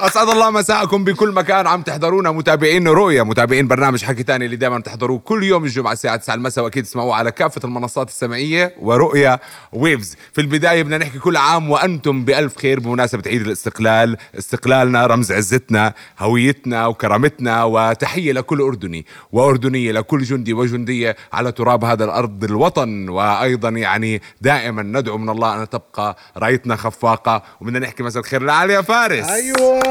أسعد الله مساءكم بكل مكان. عم تحضرونا متابعين رؤيا متابعين برنامج حكي تاني اللي دائما تحضروه كل يوم الجمعة الساعة 9 المساء وأكيد تسمعوه على كافة المنصات السمعية ورؤيا ويفز في البداية بدنا نحكي كل عام وأنتم بألف خير بمناسبة عيد الاستقلال. استقلالنا رمز عزتنا هويتنا وكرامتنا وتحية لكل أردني وأردنية لكل جندي وجندية على تراب هذا الأرض الوطن. وأيضا يعني دائما ندعو من الله أن تبقى رأيتنا خفاقة. وبدنا نحكي مساء الخير لعلي فارس. أيوه.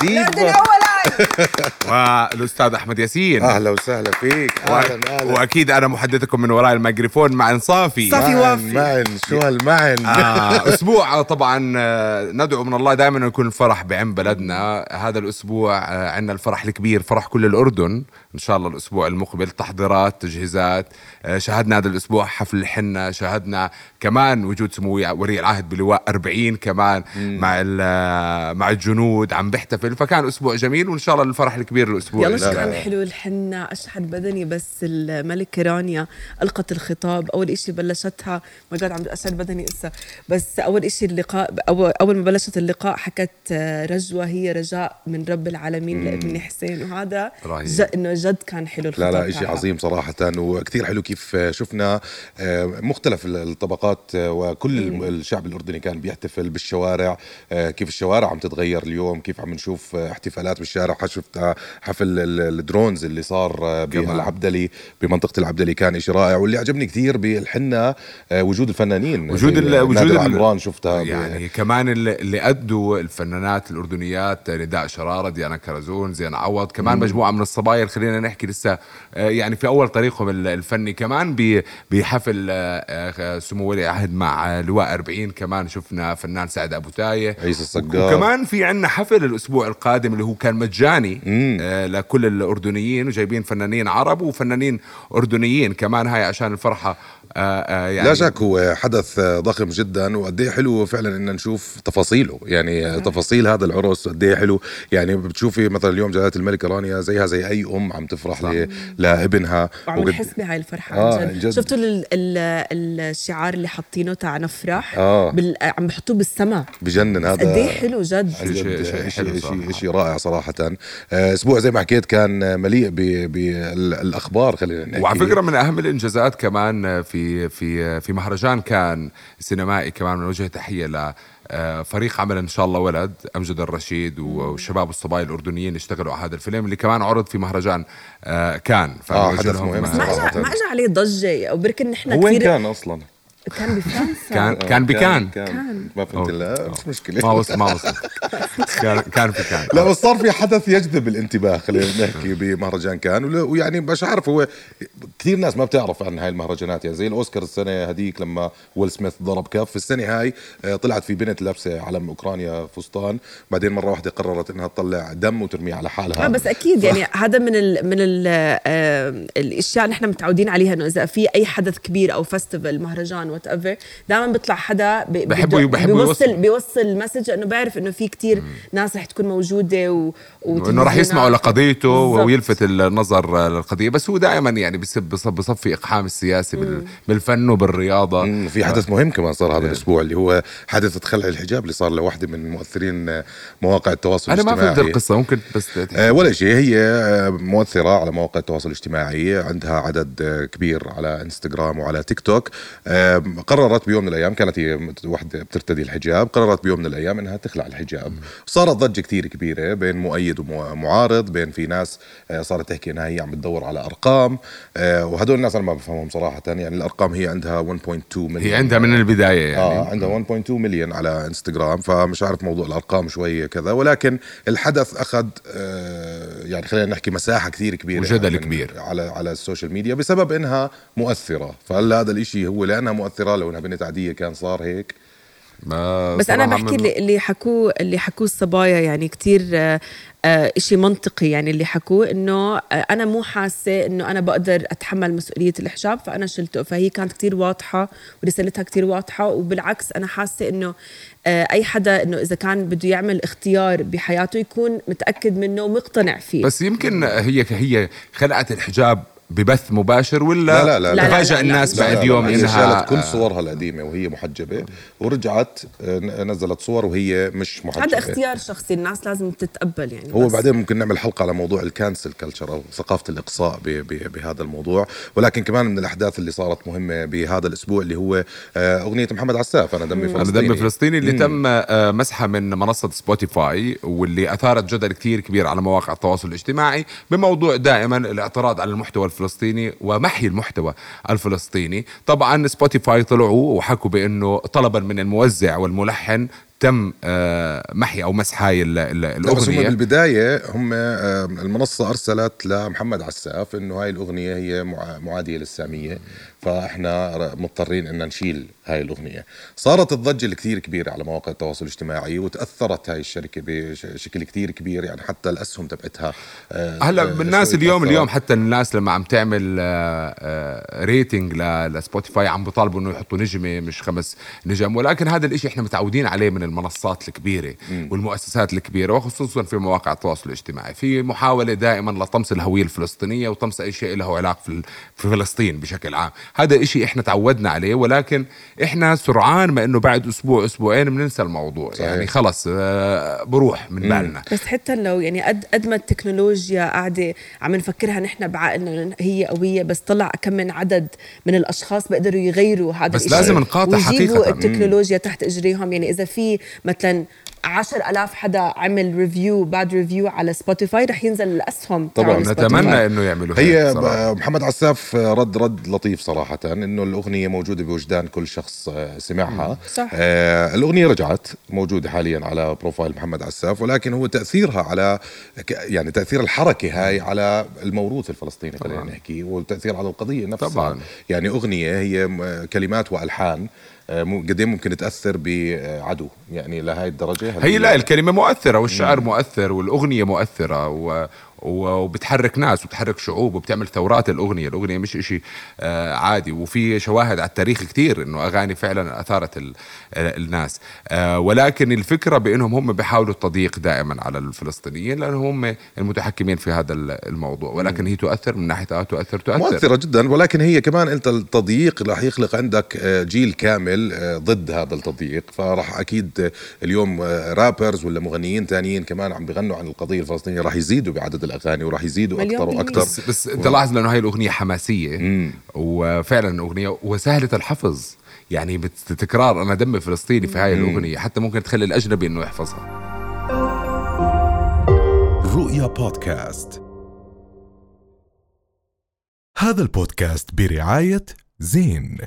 diva. والاستاذ أحمد ياسين. أهلا وسهلا فيك. و... أهلا أهلا. وأكيد أنا محدثكم من وراء الميكروفون مع صافي. معن وافي. معن. شو هالمعن؟ آه أسبوع طبعا آه، ندعو من الله دائما يكون الفرح بعم بلدنا. هذا الأسبوع آه، عندنا الفرح الكبير فرح كل الأردن. إن شاء الله الأسبوع المقبل تحضيرات تجهيزات. آه، شاهدنا هذا الأسبوع حفل الحنة. شاهدنا كمان وجود سمو ولي العهد بلواء 40 كمان مع ال- مع الجنود. عم بيحتفل فكان أسبوع جميل وإن شاء الله الفرح الكبير الأسبوع. يلا لا، لا. حلو الحنة أشحت بدني بس الملكة رانيا ألقت الخطاب. أول إشي بلشتها ما جد عم أشحت بدني إسا. بس أول إشي اللقاء أول ما بلشت اللقاء حكت رجوة هي رجاء من رب العالمين لابن حسين. وهذا. ج... إنه جد كان حلو لا الخطاب لا شيء تاعها. عظيم صراحة. وكثير حلو كيف شفنا آه، مختلف الطبقات آه، وكل الم- الشعب الأردني كان بيحتفل بالشوارع آه، كيف الشوارع عم تتغير اليوم كيف عم نشوف احتفالات بالشارع. شفت حفل ال- الدرونز اللي صار آه،. بالعبدلي بمنطقة العبدلي كان شيء رائع واللي عجبني كثير بالحنة آه، وجود الفنانين وجود ال- وجود نادر ال- عمران شفتها يعني كمان اللي, أدوا الفنانات الأردنيات نداء شرارة ديانا كرزون زين عوض كمان مم. مجموعة من الصبايا خلينا نحكي لسه آه، يعني في أول طريقهم ال- الفني كمان بحفل سمو ولي عهد مع لواء 40 كمان شفنا فنان سعد أبو تاية عيسى الصقار. وكمان في عندنا حفل الأسبوع القادم اللي هو كان مجاني آه، لكل الأردنيين وجايبين فنانين عرب وفنانين أردنيين كمان. هاي عشان الفرحة آه، آه، يعني لا شك هو حدث ضخم جدا وقد إيه حلو فعلا إن نشوف تفاصيله. يعني تفاصيل هذا العرس قد إيه حلو. يعني بتشوفي مثلا اليوم جلالة الملكه رانيا زيها زي أي أم عم تفرح ل- لابنها. وعم وقد- نحس بهاي الفرحة. آه، جد. جد. شفتوا ال- ال- الشعار اللي حاطينه تاع نفرح؟ آه. بال... عم بحطوه بالسما. بجنن هذا. قد إيه حلو جد. شيء-. شيء شيء رائع صراحة. آه، أسبوع زي ما حكيت كان مليء بالأخبار خلينا نحكي وعلى فكرة من أهم الإنجازات كمان في في في مهرجان كان سينمائي كمان من وجه تحية ل آه، فريق عمل إن شاء الله ولد أمجد الرشيد والشباب والصبايا الأردنيين اللي اشتغلوا على هذا الفيلم اللي كمان عرض في مهرجان آه، كان آه، فنوجه حدث مهم آه، ما. اجى ما اجى عليه ضجة أو بركن نحن هو وين كثير كان أصلا؟ كان بفرنسا. كان كان بكان. كان ما فهمت. لا مش مشكلة. ما وصل ما وصل. كان كان في كان. لا بس صار في حدث يجذب الانتباه خلينا نحكي بمهرجان كان. ويعني مش عارف هو كثير ناس ما بتعرف عن هاي المهرجانات. يعني زي الاوسكار السنة هذيك لما ويل سميث ضرب كف. السنة هاي آه، طلعت في بنت لابسة علم أوكرانيا فستان. بعدين مرة واحدة قررت إنها تطلع دم وترميه على حالها. آه بس أكيد يعني هذا من ال من ال آه، الأشياء اللي نحن متعودين عليها إنه إذا في أي حدث كبير أو festival مهرجان whatever دائما بيطلع حدا بي- بده- بحبوا بيوصل يوصل. بيوصل message إنه بيعرف إنه في كتير ناس رح تكون موجودة و إنه راح يسمعوا لقضيته. ويلفت النظر للقضية. بس هو دائما يعني بصفي إقحام السياسي بال- بالفن وبالرياضة. مم، في حدث مهم كمان صار هذا الأسبوع اللي هو حادثه خلع الحجاب اللي صار لواحده من مؤثرين آه، مواقع التواصل أنا ما الاجتماعي. فهمت القصة ممكن بس. آه، ولا شيء هي آه، مؤثرة على مواقع التواصل الاجتماعي عندها عدد آه، كبير على انستغرام وعلى تيك توك آه، قررت بيوم من الأيام كانت هي وحدة بترتدي الحجاب قررت بيوم من الأيام أنها تخلع الحجاب. صارت ضجة كتير كبيرة بين مؤيد ومعارض بين في ناس آه، صارت تحكي أنها هي عم تدور على أرقام آه، وهدول الناس أنا ما بفهمهم صراحة يعني الأرقام هي عندها 1.2 مليون هي عندها من البداية يعني. آه عندها 1.2 مليون على انستغرام فمش عارف موضوع الأرقام شوي كذا ولكن الحدث أخذ آه يعني خلينا نحكي مساحة كثير كبيرة وجدل كبير. على على ال social media بسبب إنها مؤثرة. فهلأ هذا الإشي هو لأنها مؤثره لو انها بنت عادية كان صار هيك. ما بس أنا بحكي من- اللي, اللي حكوه اللي حكوه الصبايا يعني كتير آه، آه، إشي منطقي يعني اللي حكوه إنه آه، أنا مو حاسة إنه أنا بقدر أتحمل مسؤولية الحجاب فأنا شلته. فهي كانت كتير واضحة ورسالتها كتير واضحة وبالعكس أنا حاسة إنه أي حدا إنه إذا كان بده يعمل اختيار بحياته يكون متأكد منه ومقتنع فيه. بس يمكن هي هي خلعت الحجاب ببث مباشر ولا لا لا لا. لا، لا، تفاجأ لا، الناس لا، لا، بعد لا، يوم هي انها شالت كل صورها القديمة وهي محجبة ورجعت آه، نزلت صور وهي مش محجبة. هذا اختيار شخصي الناس لازم تتقبل يعني. هو بس. بعدين ممكن نعمل حلقة على موضوع ال cancel culture أو ثقافة الإقصاء ب- ب- بهذا الموضوع. ولكن كمان من الأحداث اللي صارت مهمة بهذا الأسبوع اللي هو آه، أغنية محمد عساف أنا دمي أنا فلسطيني. دم فلسطيني اللي تم آه، مسحها من منصة سبوتيفاي واللي أثارت جدل كثير كبير على مواقع التواصل الاجتماعي بموضوع دائما الاعتراض على المحتوى الفلسطيني. ومحي المحتوى الفلسطيني. طبعا Spotify طلعوا وحكوا بأنه طلبا من الموزع والملحن تم آه، محي أو مسح هاي ال- ال- لا، بس هم الاغنيه بالبداية هم آه، المنصة أرسلت لمحمد عساف إنه هاي الأغنية هي مع- معادية للسامية. فاحنا مضطرين ان نشيل هاي الأغنية. صارت الضجة الكثير كبيرة على مواقع التواصل الاجتماعي وتأثرت هاي الشركة بشكل كثير كبير يعني حتى الأسهم تبعتها آه، هلا آه، بالناس شوي اليوم. اليوم حتى الناس لما عم تعمل آه، rating ل Spotify عم بيطالبوا إنه يحطوا نجمة مش خمس نجم. ولكن هذا الإشي إحنا متعودين عليه من المنصات الكبيرة والمؤسسات الكبيرة وخصوصا في مواقع التواصل الاجتماعي. في محاولة دائما لطمس الهوية الفلسطينية وطمس أي شيء له علاقة في فلسطين بشكل عام. هذا إشي إحنا تعودنا عليه ولكن إحنا سرعان ما إنه بعد أسبوع أسبوعين بننسى الموضوع. صحيح. يعني خلص آه، بروح من بالنا. بس حتى لو يعني قد قد ما التكنولوجيا قاعدة عم نفكرها نحن بعقلنا هي قوية بس طلع كم من عدد من الأشخاص بيقدروا يغيروا هذا بس الإشي. لازم نقاطع حقيقة. التكنولوجيا تحت إجريهم. يعني إذا في مثلا عشر ألاف حدا عمل review بعد review على Spotify رح ينزل الأسهم طبعاً، نتمنى. إنه يعملوا هي هيك صراحة. محمد عساف رد رد لطيف صراحة إنه الأغنية موجودة بوجدان كل شخص آه، سمعها صح. آه الأغنية رجعت موجودة حاليا على profile محمد عساف ولكن هو تأثيرها على يعني تأثير الحركة هاي على الموروث الفلسطيني خلينا نحكي والتأثير على القضية نفسها طبعاً. يعني أغنية هي كلمات وألحان آه، قد إيه ممكن تأثر بعدو. يعني لهي الدرجة هي لا الكلمة مؤثرة والشعر مؤثر والأغنية مؤثرة و... وبتحرك ناس وبتحرك شعوب وبتعمل ثورات الأغنية. الأغنية مش إشي آه عادي. وفي شواهد على التاريخ كتير إنه أغاني فعلا أثارت ال... آه الناس. آه ولكن الفكرة بأنهم هم بيحاولوا التضييق دائما على الفلسطينيين لأنهم هم المتحكمين في هذا ال- الموضوع. ولكن هي تؤثر من ناحية آه تؤثر تؤثر. مؤثرة جدا. ولكن هي كمان أنت التضييق راح يخلق عندك جيل كامل ضد هذا التضييق. فراح أكيد اليوم رابرز ولا مغنيين تانيين كمان عم بيغنوا عن القضية الفلسطينية راح يزيدوا بعدد الأغاني وراح يزيدوا أكثر. وأكثر. بس, بس أنت لاحظ لأنه هاي الأغنية حماسية. وفعلا أغنية وسهلة الحفظ. يعني بتكرار أنا دمي فلسطيني في هاي الأغنية. حتى ممكن تخلي الأجنبي إنه يحفظها. رؤيا بودكاست. هذا البودكاست برعاية زين.